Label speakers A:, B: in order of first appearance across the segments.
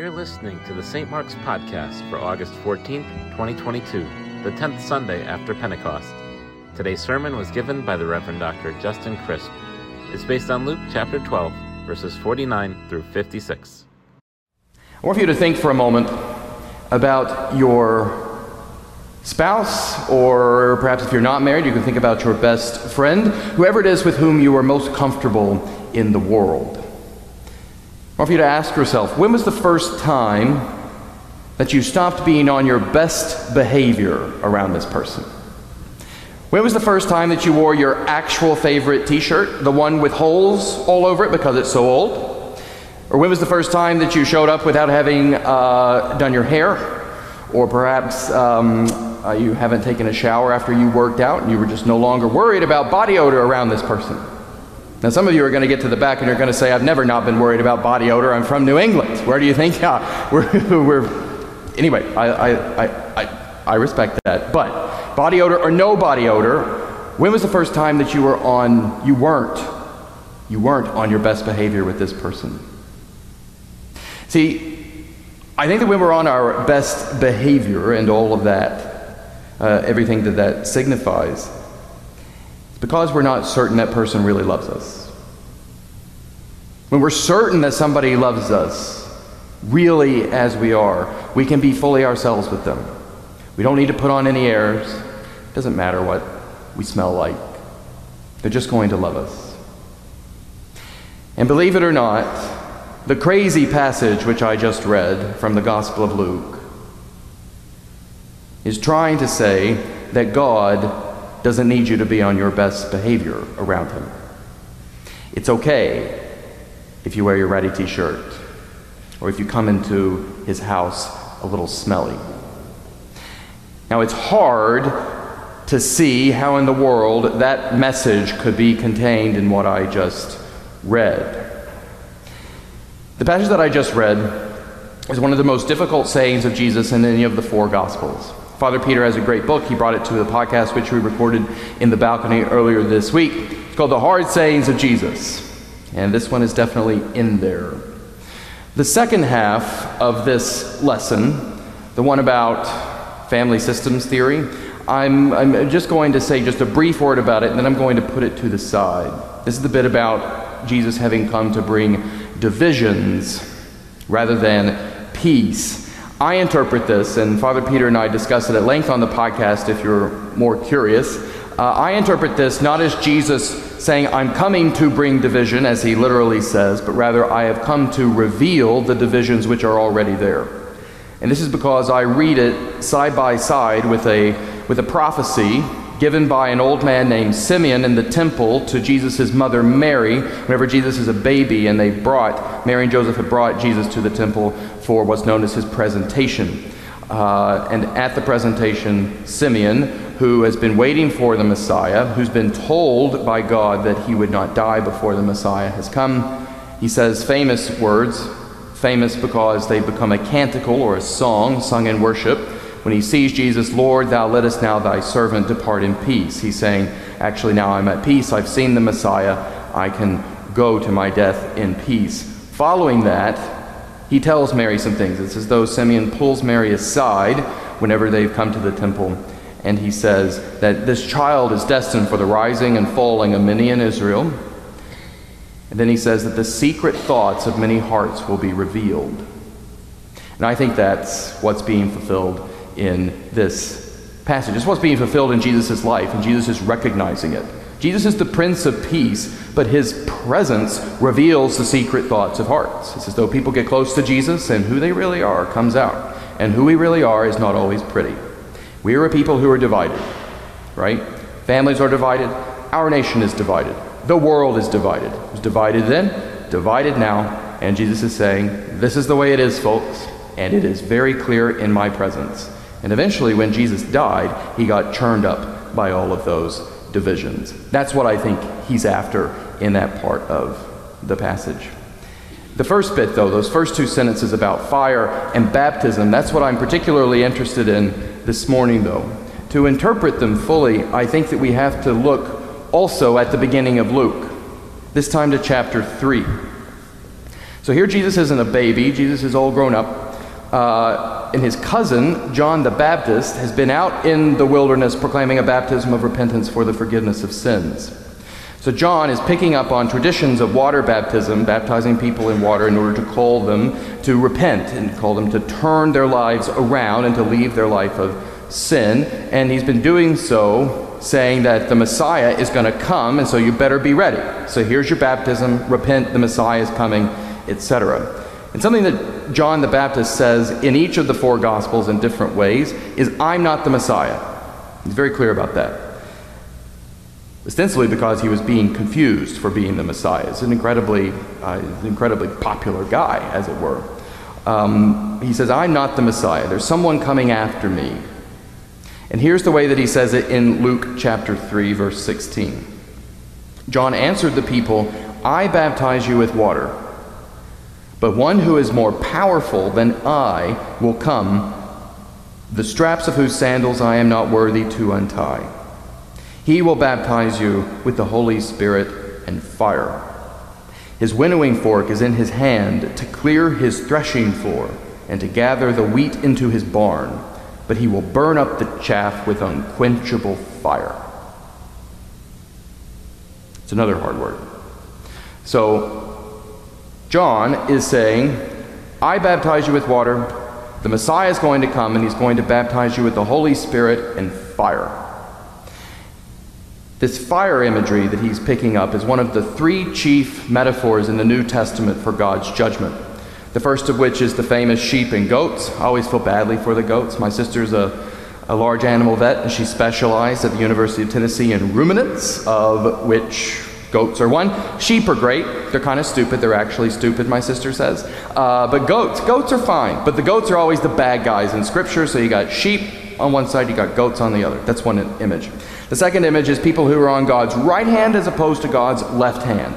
A: You're listening to the St. Mark's Podcast for August 14th, 2022, the 10th Sunday after Pentecost. Today's sermon was given by the Reverend Dr. Justin Crisp. It's based on Luke chapter 12, verses 49 through 56.
B: I want you to think for a moment about your spouse, or perhaps if you're not married, you can think about your best friend, whoever it is with whom you are most comfortable in the world. Want you to ask yourself when was the first time that you stopped being on your best behavior around this person? When was the first time that you wore your actual favorite t shirt, the one with holes all over it because it's so old? Or when was the first time that you showed up without having uh, done your hair? Or perhaps um, uh, you haven't taken a shower after you worked out and you were just no longer worried about body odor around this person? Now, some of you are going to get to the back and you're going to say, I've never not been worried about body odor. I'm from New England. Where do you think? Yeah, we're, we're anyway, I, I, I, I, respect that. But body odor or no body odor, when was the first time that you were on, you weren't, you weren't on your best behavior with this person? See, I think that when we're on our best behavior and all of that, uh, everything that that signifies, because we're not certain that person really loves us. When we're certain that somebody loves us, really as we are, we can be fully ourselves with them. We don't need to put on any airs. It doesn't matter what we smell like. They're just going to love us. And believe it or not, the crazy passage which I just read from the Gospel of Luke is trying to say that God doesn't need you to be on your best behavior around him. It's okay if you wear your ratty t shirt or if you come into his house a little smelly. Now, it's hard to see how in the world that message could be contained in what I just read. The passage that I just read is one of the most difficult sayings of Jesus in any of the four Gospels. Father Peter has a great book. He brought it to the podcast, which we recorded in the balcony earlier this week. It's called The Hard Sayings of Jesus. And this one is definitely in there. The second half of this lesson, the one about family systems theory, I'm, I'm just going to say just a brief word about it, and then I'm going to put it to the side. This is the bit about Jesus having come to bring divisions rather than peace. I interpret this, and Father Peter and I discuss it at length on the podcast if you're more curious. Uh, I interpret this not as Jesus saying, I'm coming to bring division, as he literally says, but rather, I have come to reveal the divisions which are already there. And this is because I read it side by side with a, with a prophecy given by an old man named Simeon in the temple to Jesus' mother Mary, whenever Jesus is a baby, and they brought, Mary and Joseph had brought Jesus to the temple for what's known as his presentation. Uh, and at the presentation, Simeon, who has been waiting for the Messiah, who's been told by God that he would not die before the Messiah has come, he says famous words, famous because they become a canticle or a song sung in worship when he sees Jesus, Lord, thou lettest now thy servant depart in peace. He's saying, actually, now I'm at peace. I've seen the Messiah. I can go to my death in peace. Following that, he tells Mary some things. It's as though Simeon pulls Mary aside whenever they've come to the temple, and he says that this child is destined for the rising and falling of many in Israel. And then he says that the secret thoughts of many hearts will be revealed. And I think that's what's being fulfilled in this passage. It's what's being fulfilled in Jesus' life, and Jesus is recognizing it. Jesus is the Prince of Peace, but his presence reveals the secret thoughts of hearts. It's as though people get close to Jesus, and who they really are comes out. And who we really are is not always pretty. We are a people who are divided, right? Families are divided. Our nation is divided. The world is divided. It was divided then, divided now. And Jesus is saying, This is the way it is, folks, and it is very clear in my presence. And eventually, when Jesus died, he got churned up by all of those divisions. That's what I think he's after in that part of the passage. The first bit, though, those first two sentences about fire and baptism, that's what I'm particularly interested in this morning, though. To interpret them fully, I think that we have to look also at the beginning of Luke, this time to chapter 3. So here Jesus isn't a baby, Jesus is all grown up. Uh, and his cousin, John the Baptist, has been out in the wilderness proclaiming a baptism of repentance for the forgiveness of sins. So John is picking up on traditions of water baptism, baptizing people in water in order to call them to repent and call them to turn their lives around and to leave their life of sin. And he's been doing so saying that the Messiah is going to come, and so you better be ready. So here's your baptism, repent, the Messiah is coming, etc. And something that John the Baptist says in each of the four Gospels in different ways is, I'm not the Messiah. He's very clear about that ostensibly because he was being confused for being the Messiah. He's an incredibly, uh, incredibly popular guy, as it were. Um, he says, I'm not the Messiah. There's someone coming after me. And here's the way that he says it in Luke chapter 3, verse 16. John answered the people, I baptize you with water, but one who is more powerful than I will come, the straps of whose sandals I am not worthy to untie. He will baptize you with the Holy Spirit and fire. His winnowing fork is in his hand to clear his threshing floor and to gather the wheat into his barn, but he will burn up the chaff with unquenchable fire. It's another hard word. So, John is saying, I baptize you with water. The Messiah is going to come, and he's going to baptize you with the Holy Spirit and fire. This fire imagery that he's picking up is one of the three chief metaphors in the New Testament for God's judgment. The first of which is the famous sheep and goats. I always feel badly for the goats. My sister's a, a large animal vet, and she specialized at the University of Tennessee in ruminants, of which goats are one. Sheep are great. They're kind of stupid. They're actually stupid, my sister says. Uh, but goats, goats are fine. But the goats are always the bad guys in Scripture. So you got sheep on one side, you got goats on the other. That's one image. The second image is people who are on God's right hand as opposed to God's left hand.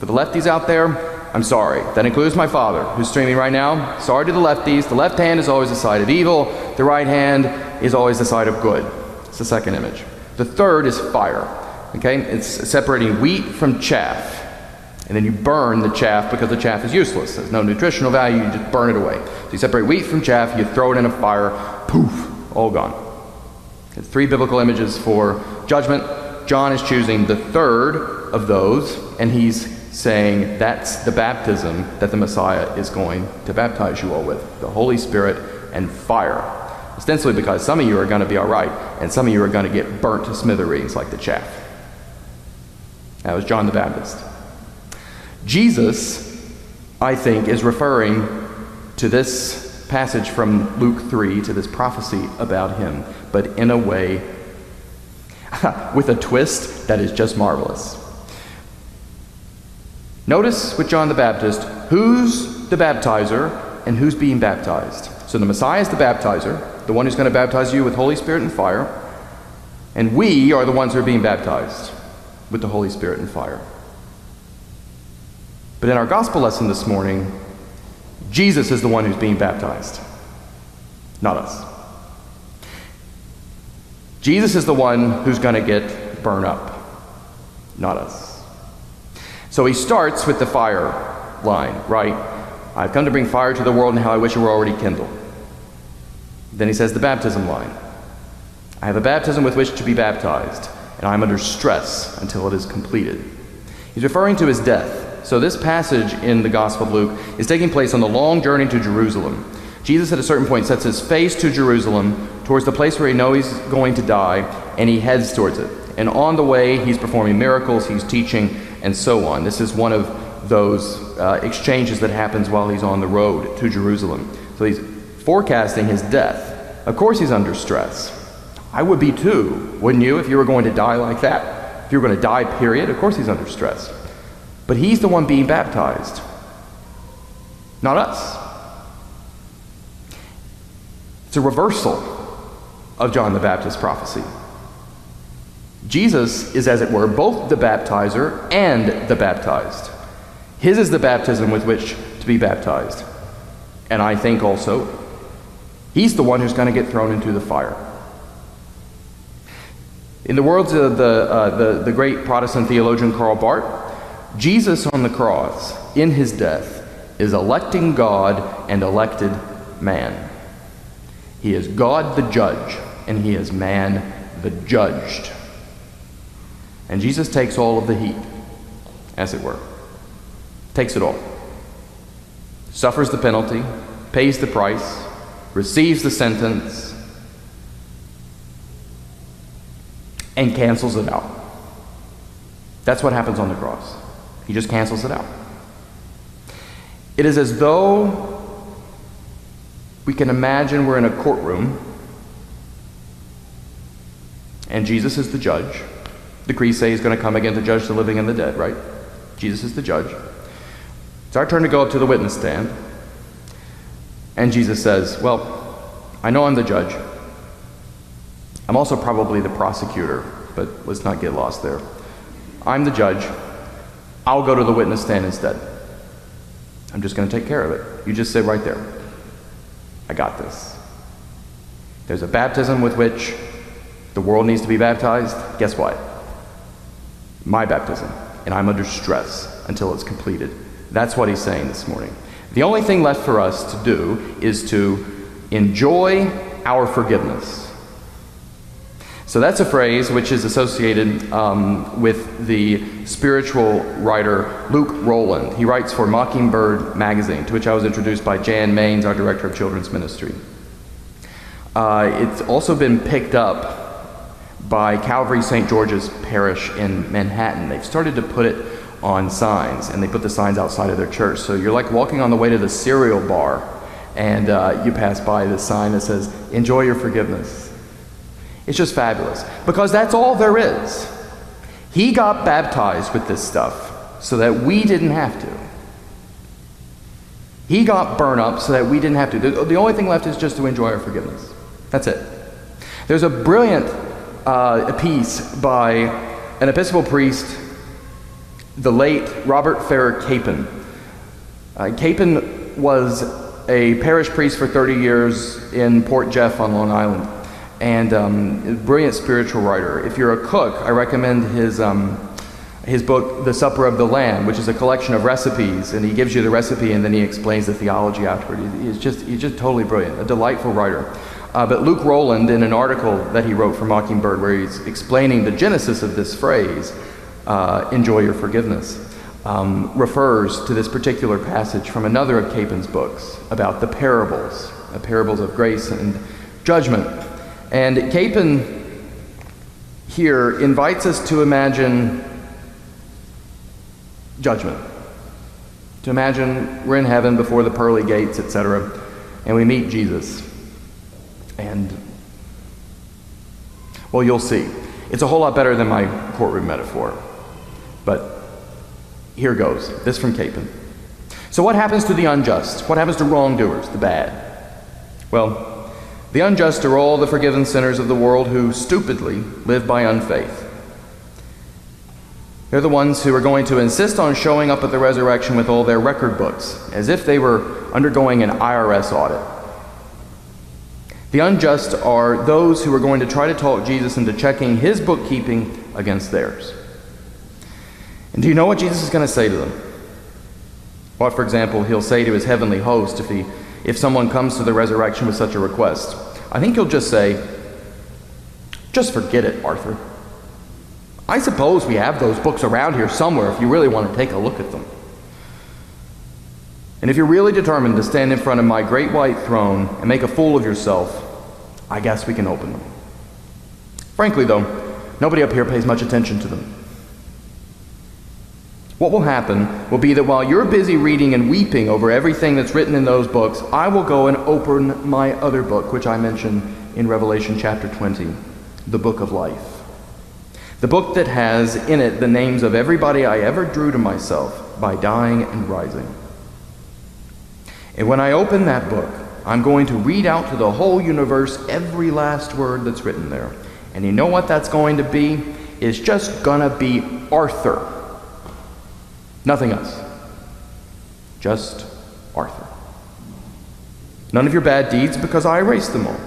B: For the lefties out there, I'm sorry. That includes my father, who's streaming right now. Sorry to the lefties. The left hand is always the side of evil, the right hand is always the side of good. It's the second image. The third is fire. Okay? It's separating wheat from chaff. And then you burn the chaff because the chaff is useless. There's no nutritional value, you just burn it away. So you separate wheat from chaff, you throw it in a fire, poof, all gone. Three biblical images for judgment. John is choosing the third of those, and he's saying that's the baptism that the Messiah is going to baptize you all with the Holy Spirit and fire. Ostensibly because some of you are going to be all right, and some of you are going to get burnt to smithereens like the chaff. That was John the Baptist. Jesus, I think, is referring to this passage from Luke 3, to this prophecy about him but in a way with a twist that is just marvelous. Notice with John the Baptist who's the baptizer and who's being baptized. So the Messiah is the baptizer, the one who's going to baptize you with Holy Spirit and fire, and we are the ones who are being baptized with the Holy Spirit and fire. But in our gospel lesson this morning, Jesus is the one who's being baptized, not us. Jesus is the one who's going to get burned up, not us. So he starts with the fire line, right? I've come to bring fire to the world, and how I wish it were already kindled. Then he says the baptism line. I have a baptism with which to be baptized, and I'm under stress until it is completed. He's referring to his death. So this passage in the Gospel of Luke is taking place on the long journey to Jerusalem. Jesus, at a certain point, sets his face to Jerusalem, towards the place where he knows he's going to die, and he heads towards it. And on the way, he's performing miracles, he's teaching, and so on. This is one of those uh, exchanges that happens while he's on the road to Jerusalem. So he's forecasting his death. Of course, he's under stress. I would be too, wouldn't you, if you were going to die like that? If you were going to die, period, of course he's under stress. But he's the one being baptized, not us. It's a reversal of John the Baptist's prophecy. Jesus is, as it were, both the baptizer and the baptized. His is the baptism with which to be baptized. And I think also, he's the one who's going to get thrown into the fire. In the words of the, uh, the, the great Protestant theologian Karl Barth, Jesus on the cross, in his death, is electing God and elected man. He is God the judge, and he is man the judged. And Jesus takes all of the heat, as it were. Takes it all. Suffers the penalty, pays the price, receives the sentence, and cancels it out. That's what happens on the cross. He just cancels it out. It is as though we can imagine we're in a courtroom and Jesus is the judge. Decrees say he's going to come again to judge the living and the dead, right? Jesus is the judge. It's our turn to go up to the witness stand. And Jesus says, Well, I know I'm the judge. I'm also probably the prosecutor, but let's not get lost there. I'm the judge. I'll go to the witness stand instead. I'm just going to take care of it. You just sit right there. I got this. There's a baptism with which the world needs to be baptized. Guess what? My baptism. And I'm under stress until it's completed. That's what he's saying this morning. The only thing left for us to do is to enjoy our forgiveness. So that's a phrase which is associated um, with the spiritual writer Luke Roland. He writes for Mockingbird magazine, to which I was introduced by Jan Maines, our director of children's ministry. Uh, it's also been picked up by Calvary St. George's Parish in Manhattan. They've started to put it on signs, and they put the signs outside of their church. So you're like walking on the way to the cereal bar, and uh, you pass by this sign that says, Enjoy your forgiveness. It's just fabulous because that's all there is. He got baptized with this stuff so that we didn't have to. He got burned up so that we didn't have to. The only thing left is just to enjoy our forgiveness. That's it. There's a brilliant uh, piece by an Episcopal priest, the late Robert Farrar Capon. Uh, Capon was a parish priest for 30 years in Port Jeff on Long Island and um, brilliant spiritual writer. If you're a cook, I recommend his, um, his book, The Supper of the Lamb, which is a collection of recipes, and he gives you the recipe and then he explains the theology afterward. He's just, he's just totally brilliant, a delightful writer. Uh, but Luke Rowland, in an article that he wrote for Mockingbird, where he's explaining the genesis of this phrase, uh, enjoy your forgiveness, um, refers to this particular passage from another of Capon's books about the parables, the parables of grace and judgment. And Capon here invites us to imagine judgment. To imagine we're in heaven before the pearly gates, etc., and we meet Jesus. And, well, you'll see. It's a whole lot better than my courtroom metaphor. But here goes. This from Capon. So, what happens to the unjust? What happens to wrongdoers, the bad? Well, the unjust are all the forgiven sinners of the world who stupidly live by unfaith. They're the ones who are going to insist on showing up at the resurrection with all their record books, as if they were undergoing an IRS audit. The unjust are those who are going to try to talk Jesus into checking his bookkeeping against theirs. And do you know what Jesus is going to say to them? What, for example, he'll say to his heavenly host if he if someone comes to the resurrection with such a request. I think he'll just say, just forget it, Arthur. I suppose we have those books around here somewhere if you really want to take a look at them. And if you're really determined to stand in front of my great white throne and make a fool of yourself, I guess we can open them. Frankly, though, nobody up here pays much attention to them. What will happen will be that while you're busy reading and weeping over everything that's written in those books, I will go and open my other book, which I mention in Revelation chapter 20, the book of life. The book that has in it the names of everybody I ever drew to myself by dying and rising. And when I open that book, I'm going to read out to the whole universe every last word that's written there. And you know what that's going to be? It's just going to be Arthur Nothing else. Just Arthur. None of your bad deeds because I erased them all.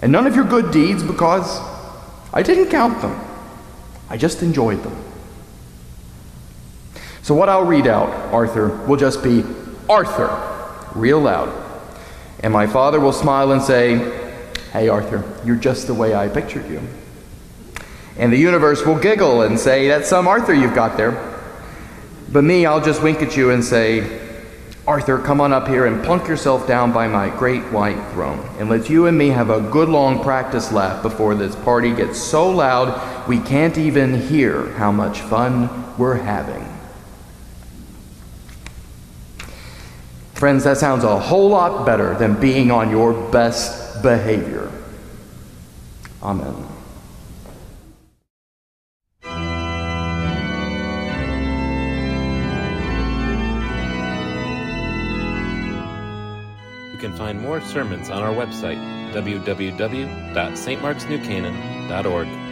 B: And none of your good deeds because I didn't count them. I just enjoyed them. So, what I'll read out, Arthur, will just be Arthur, real loud. And my father will smile and say, Hey, Arthur, you're just the way I pictured you. And the universe will giggle and say, That's some Arthur you've got there. But me, I'll just wink at you and say, Arthur, come on up here and plunk yourself down by my great white throne. And let you and me have a good long practice lap before this party gets so loud we can't even hear how much fun we're having. Friends, that sounds a whole lot better than being on your best behavior. Amen.
A: Find more sermons on our website, www.stmarksnewcanaan.org.